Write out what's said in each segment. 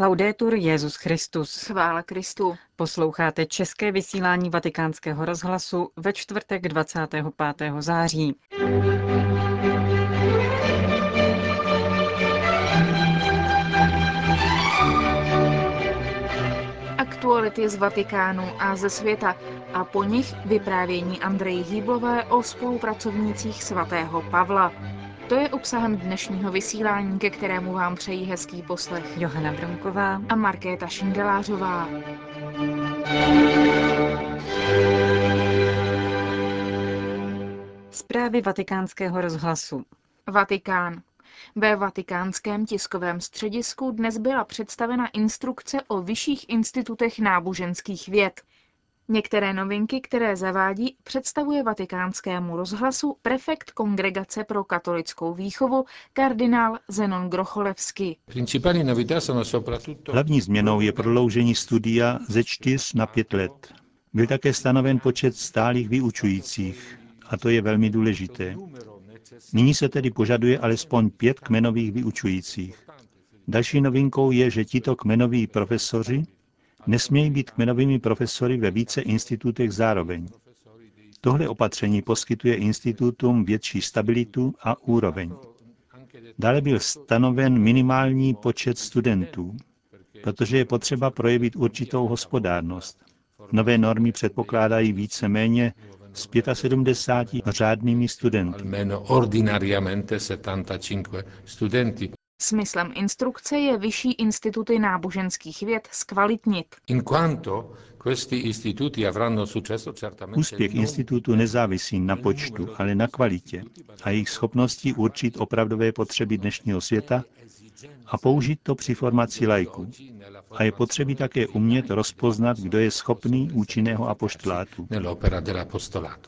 Laudetur Jezus Christus. Chvála Kristu. Posloucháte české vysílání Vatikánského rozhlasu ve čtvrtek 25. září. Aktuality z Vatikánu a ze světa a po nich vyprávění Andreji Hýblové o spolupracovnících svatého Pavla. To je obsahem dnešního vysílání, ke kterému vám přejí hezký poslech Johana Bronková a Markéta Šindelářová. Zprávy vatikánského rozhlasu. Vatikán. Ve vatikánském tiskovém středisku dnes byla představena instrukce o vyšších institutech náboženských věd. Některé novinky, které zavádí, představuje vatikánskému rozhlasu prefekt Kongregace pro katolickou výchovu kardinál Zenon Grocholevsky. Hlavní změnou je prodloužení studia ze čtyř na pět let. Byl také stanoven počet stálých vyučujících, a to je velmi důležité. Nyní se tedy požaduje alespoň pět kmenových vyučujících. Další novinkou je, že tito kmenoví profesoři nesmějí být kmenovými profesory ve více institutech zároveň. Tohle opatření poskytuje institutům větší stabilitu a úroveň. Dále byl stanoven minimální počet studentů, protože je potřeba projevit určitou hospodárnost. Nové normy předpokládají více méně s 75 řádnými studenty. Smyslem instrukce je vyšší instituty náboženských věd zkvalitnit. Úspěch institutu nezávisí na počtu, ale na kvalitě a jejich schopnosti určit opravdové potřeby dnešního světa a použít to při formaci lajku. A je potřebí také umět rozpoznat, kdo je schopný účinného apoštolátu.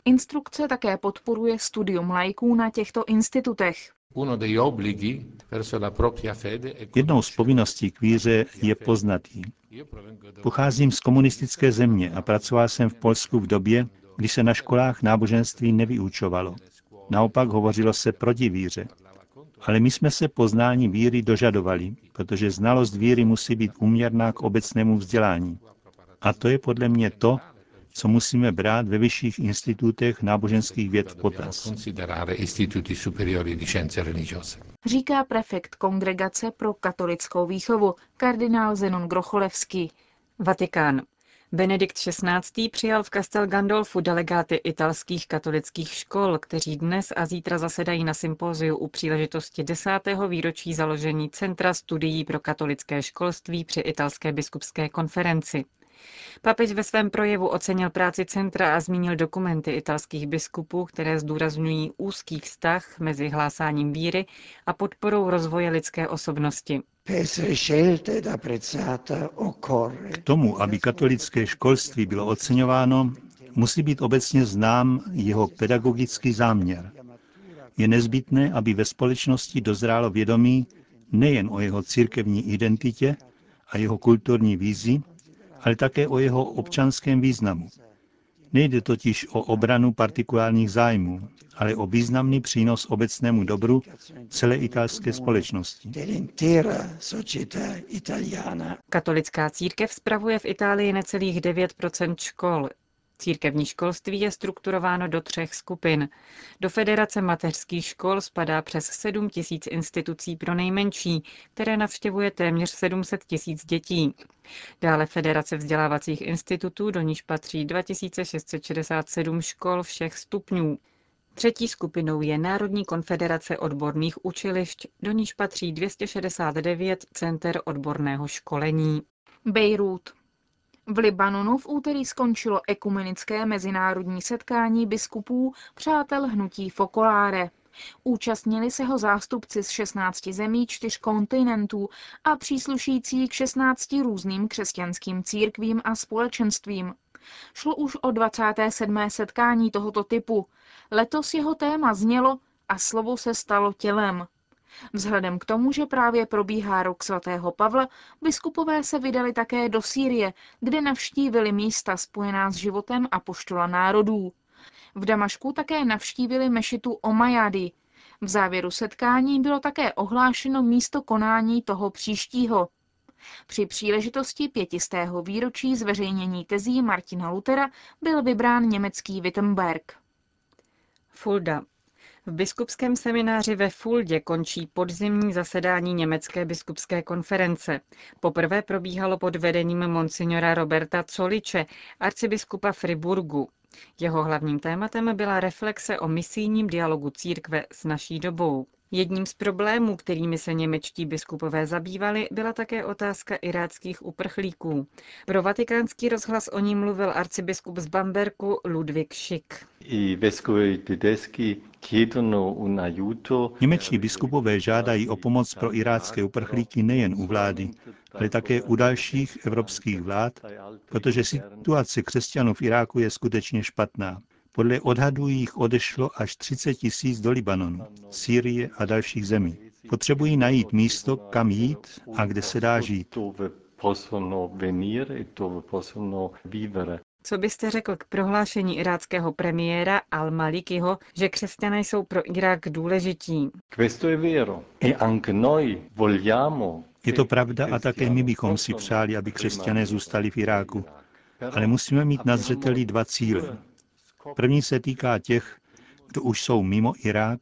Instrukce také podporuje studium lajků na těchto institutech. Jednou z povinností k víře je poznat ji. Pocházím z komunistické země a pracoval jsem v Polsku v době, kdy se na školách náboženství nevyučovalo. Naopak hovořilo se proti víře. Ale my jsme se poznání víry dožadovali, protože znalost víry musí být uměrná k obecnému vzdělání. A to je podle mě to, co musíme brát ve vyšších institutech náboženských věd v potaz. Říká prefekt Kongregace pro katolickou výchovu, kardinál Zenon Grocholevský. Vatikán. Benedikt XVI. přijal v Castel Gandolfu delegáty italských katolických škol, kteří dnes a zítra zasedají na sympóziu u příležitosti desátého výročí založení Centra studií pro katolické školství při italské biskupské konferenci. Papež ve svém projevu ocenil práci centra a zmínil dokumenty italských biskupů, které zdůrazňují úzký vztah mezi hlásáním víry a podporou rozvoje lidské osobnosti. K tomu, aby katolické školství bylo oceňováno, musí být obecně znám jeho pedagogický záměr. Je nezbytné, aby ve společnosti dozrálo vědomí nejen o jeho církevní identitě a jeho kulturní vízi, ale také o jeho občanském významu. Nejde totiž o obranu partikulárních zájmů, ale o významný přínos obecnému dobru celé italské společnosti. Katolická církev spravuje v Itálii necelých 9% škol. Církevní školství je strukturováno do třech skupin. Do Federace mateřských škol spadá přes 7 tisíc institucí pro nejmenší, které navštěvuje téměř 700 tisíc dětí. Dále Federace vzdělávacích institutů, do níž patří 2667 škol všech stupňů. Třetí skupinou je Národní konfederace odborných učilišť, do níž patří 269 center odborného školení. Bejrút. V Libanonu v úterý skončilo ekumenické mezinárodní setkání biskupů přátel hnutí Fokoláre. Účastnili se ho zástupci z 16 zemí, čtyř kontinentů a příslušící k 16 různým křesťanským církvím a společenstvím. Šlo už o 27. setkání tohoto typu. Letos jeho téma znělo a slovo se stalo tělem. Vzhledem k tomu, že právě probíhá rok svatého Pavla, biskupové se vydali také do Sýrie, kde navštívili místa spojená s životem a poštola národů. V Damašku také navštívili mešitu Omajady. V závěru setkání bylo také ohlášeno místo konání toho příštího. Při příležitosti pětistého výročí zveřejnění tezí Martina Lutera byl vybrán německý Wittenberg. Fulda. V biskupském semináři ve Fuldě končí podzimní zasedání Německé biskupské konference. Poprvé probíhalo pod vedením monsignora Roberta Coliče, arcibiskupa Friburgu. Jeho hlavním tématem byla reflexe o misijním dialogu církve s naší dobou. Jedním z problémů, kterými se němečtí biskupové zabývali, byla také otázka iráckých uprchlíků. Pro vatikánský rozhlas o ní mluvil arcibiskup z Bamberku Ludvík Schick. Němečtí biskupové žádají o pomoc pro irácké uprchlíky nejen u vlády, ale také u dalších evropských vlád, protože situace křesťanů v Iráku je skutečně špatná. Podle odhadů jich odešlo až 30 tisíc do Libanonu, Sýrie a dalších zemí. Potřebují najít místo, kam jít a kde se dá žít. Co byste řekl k prohlášení iráckého premiéra Al-Malikiho, že křesťané jsou pro Irák důležití? Je to pravda a také my bychom si přáli, aby křesťané zůstali v Iráku. Ale musíme mít na zřeteli dva cíle. První se týká těch, kdo už jsou mimo Irák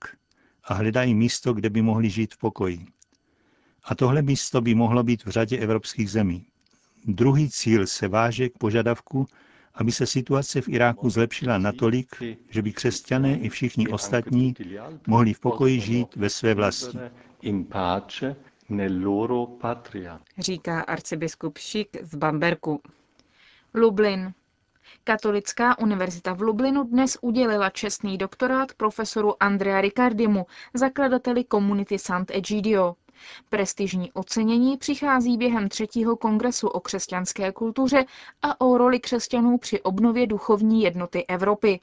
a hledají místo, kde by mohli žít v pokoji. A tohle místo by mohlo být v řadě evropských zemí. Druhý cíl se váže k požadavku, aby se situace v Iráku zlepšila natolik, že by křesťané i všichni ostatní mohli v pokoji žít ve své vlasti. Říká arcibiskup Šik z Bamberku. Lublin. Katolická univerzita v Lublinu dnes udělila čestný doktorát profesoru Andrea Ricardimu, zakladateli komunity Sant'Egidio. Prestižní ocenění přichází během třetího kongresu o křesťanské kultuře a o roli křesťanů při obnově duchovní jednoty Evropy.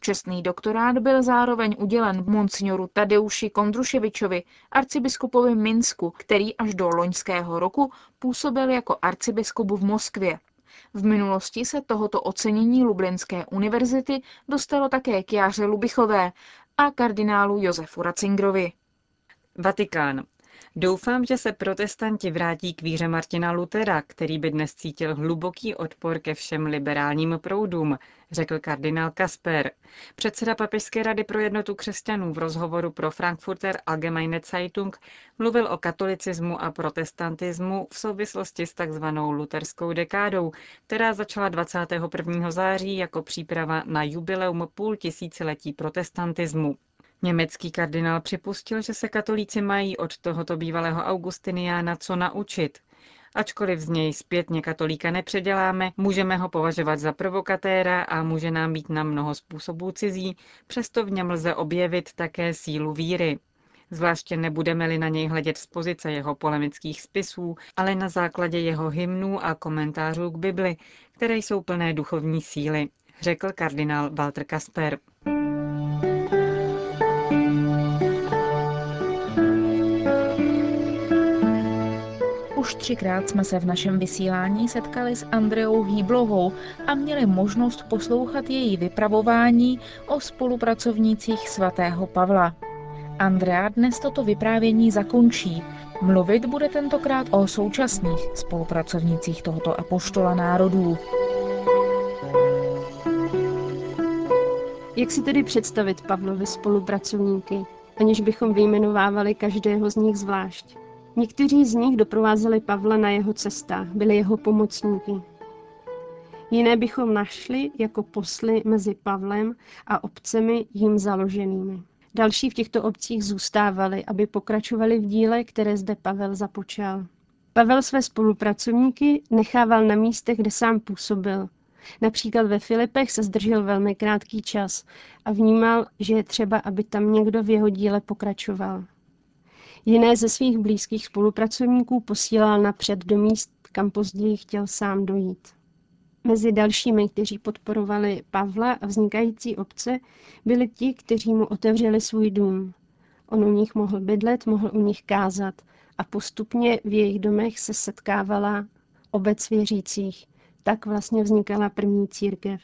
Čestný doktorát byl zároveň udělen monsignoru Tadeuši Kondruševičovi, arcibiskupovi Minsku, který až do loňského roku působil jako arcibiskup v Moskvě. V minulosti se tohoto ocenění Lublinské univerzity dostalo také k Jáře Lubichové a kardinálu Josefu Ratzingerovi. Vatikán. Doufám, že se protestanti vrátí k víře Martina Lutera, který by dnes cítil hluboký odpor ke všem liberálním proudům, řekl kardinál Kasper. Předseda Papežské rady pro jednotu křesťanů v rozhovoru pro Frankfurter Allgemeine Zeitung mluvil o katolicismu a protestantismu v souvislosti s takzvanou luterskou dekádou, která začala 21. září jako příprava na jubileum půl tisíciletí protestantismu. Německý kardinál připustil, že se katolíci mají od tohoto bývalého Augustiniána co naučit. Ačkoliv z něj zpětně katolíka nepředěláme, můžeme ho považovat za provokatéra a může nám být na mnoho způsobů cizí, přesto v něm lze objevit také sílu víry. Zvláště nebudeme-li na něj hledět z pozice jeho polemických spisů, ale na základě jeho hymnů a komentářů k Bibli, které jsou plné duchovní síly, řekl kardinál Walter Kasper. Třikrát jsme se v našem vysílání setkali s Andreou Hýblovou a měli možnost poslouchat její vypravování o spolupracovnících svatého Pavla. Andrea dnes toto vyprávění zakončí. Mluvit bude tentokrát o současných spolupracovnících tohoto apoštola národů. Jak si tedy představit Pavlovi spolupracovníky, aniž bychom vyjmenovávali každého z nich zvlášť? Někteří z nich doprovázeli Pavla na jeho cestách, byli jeho pomocníky. Jiné bychom našli jako posly mezi Pavlem a obcemi jim založenými. Další v těchto obcích zůstávali, aby pokračovali v díle, které zde Pavel započal. Pavel své spolupracovníky nechával na místech, kde sám působil. Například ve Filipech se zdržel velmi krátký čas a vnímal, že je třeba, aby tam někdo v jeho díle pokračoval. Jiné ze svých blízkých spolupracovníků posílal napřed do míst, kam později chtěl sám dojít. Mezi dalšími, kteří podporovali Pavla a vznikající obce, byli ti, kteří mu otevřeli svůj dům. On u nich mohl bydlet, mohl u nich kázat a postupně v jejich domech se setkávala obec věřících. Tak vlastně vznikala první církev.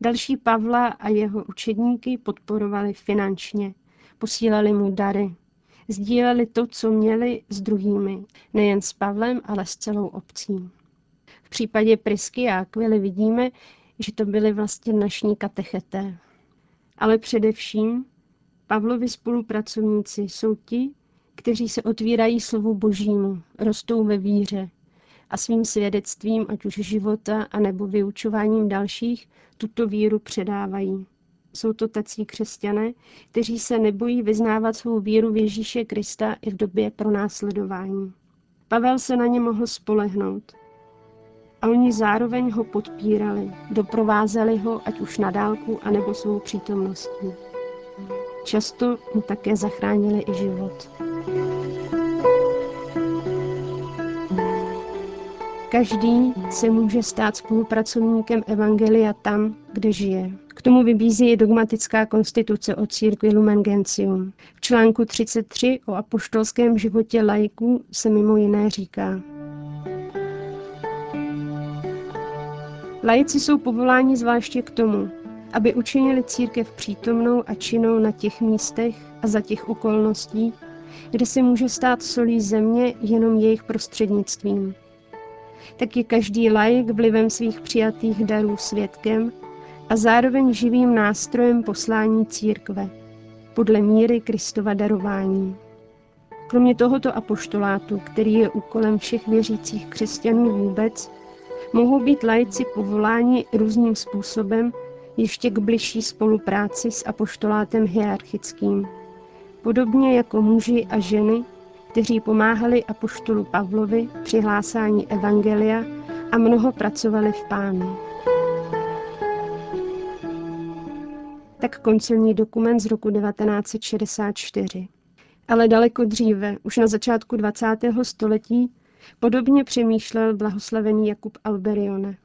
Další Pavla a jeho učedníky podporovali finančně. Posílali mu dary, Sdíleli to, co měli s druhými, nejen s Pavlem, ale s celou obcí. V případě Prisky a Aquily vidíme, že to byli vlastně naší katecheté. Ale především Pavlovi spolupracovníci jsou ti, kteří se otvírají slovu božímu, rostou ve víře a svým svědectvím, ať už života, anebo vyučováním dalších, tuto víru předávají. Jsou to tací křesťané, kteří se nebojí vyznávat svou víru v Ježíše Krista i v době pronásledování. Pavel se na ně mohl spolehnout. A oni zároveň ho podpírali, doprovázeli ho ať už na dálku, anebo svou přítomností. Často mu také zachránili i život. Každý se může stát spolupracovníkem Evangelia tam, kde žije. K tomu vybízí i dogmatická konstituce o církvi Lumen Gentium. V článku 33 o apoštolském životě lajků se mimo jiné říká. Lajci jsou povoláni zvláště k tomu, aby učinili církev přítomnou a činnou na těch místech a za těch okolností, kde se může stát solí země jenom jejich prostřednictvím. Tak je každý lajk vlivem svých přijatých darů svědkem a zároveň živým nástrojem poslání církve, podle míry Kristova darování. Kromě tohoto apoštolátu, který je úkolem všech věřících křesťanů vůbec, mohou být lajci povoláni různým způsobem ještě k bližší spolupráci s apoštolátem hierarchickým. Podobně jako muži a ženy, kteří pomáhali apoštolu Pavlovi při hlásání evangelia a mnoho pracovali v pánu. Tak koncilní dokument z roku 1964. Ale daleko dříve, už na začátku 20. století, podobně přemýšlel blahoslavený Jakub Alberione.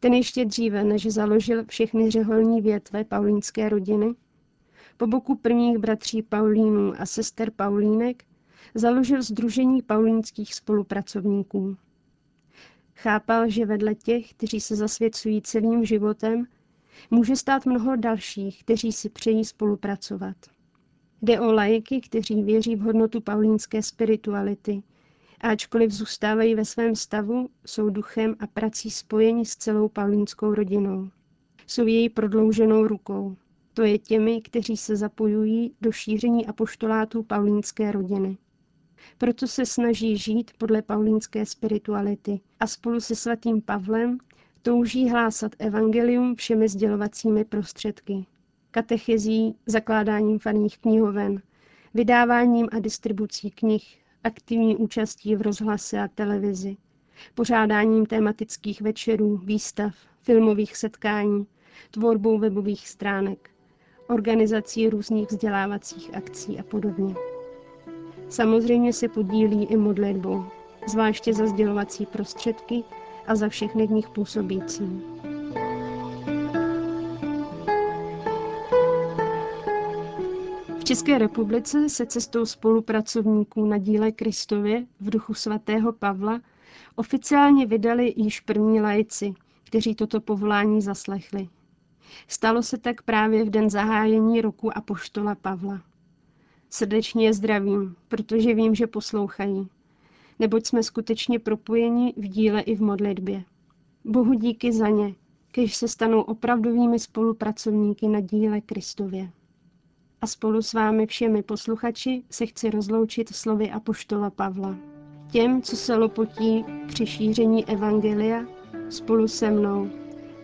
Ten ještě dříve, než založil všechny řeholní větve paulínské rodiny, po boku prvních bratří Paulínů a sester Paulínek založil Združení paulínských spolupracovníků. Chápal, že vedle těch, kteří se zasvěcují celým životem, může stát mnoho dalších, kteří si přejí spolupracovat. Jde o lajky, kteří věří v hodnotu paulínské spirituality, ačkoliv zůstávají ve svém stavu, jsou duchem a prací spojeni s celou paulínskou rodinou. Jsou její prodlouženou rukou. To je těmi, kteří se zapojují do šíření apoštolátů paulínské rodiny. Proto se snaží žít podle paulínské spirituality a spolu se svatým Pavlem touží hlásat evangelium všemi sdělovacími prostředky. Katechezí, zakládáním farních knihoven, vydáváním a distribucí knih, aktivní účastí v rozhlase a televizi, pořádáním tematických večerů, výstav, filmových setkání, tvorbou webových stránek, organizací různých vzdělávacích akcí a podobně. Samozřejmě se podílí i modlitbou, zvláště za sdělovací prostředky a za všechny v nich působící. V České republice se cestou spolupracovníků na díle Kristově v duchu svatého Pavla oficiálně vydali již první lajci, kteří toto povolání zaslechli. Stalo se tak právě v den zahájení roku Apoštola Pavla. Srdečně je zdravím, protože vím, že poslouchají. Neboť jsme skutečně propojeni v díle i v modlitbě. Bohu díky za ně, když se stanou opravdovými spolupracovníky na díle Kristově. A spolu s vámi všemi posluchači se chci rozloučit slovy Apoštola Pavla. Těm, co se lopotí při šíření Evangelia, spolu se mnou.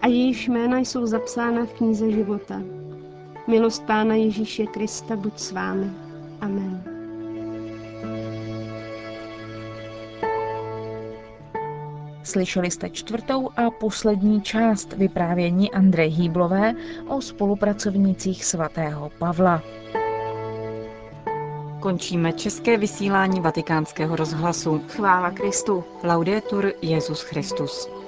A jejich jména jsou zapsána v knize života. Milost Pána Ježíše Krista buď s vámi. Amen. Slyšeli jste čtvrtou a poslední část vyprávění Andrej Hýblové o spolupracovnících svatého Pavla. Končíme české vysílání vatikánského rozhlasu. Chvála Kristu. Laudetur Jezus Christus.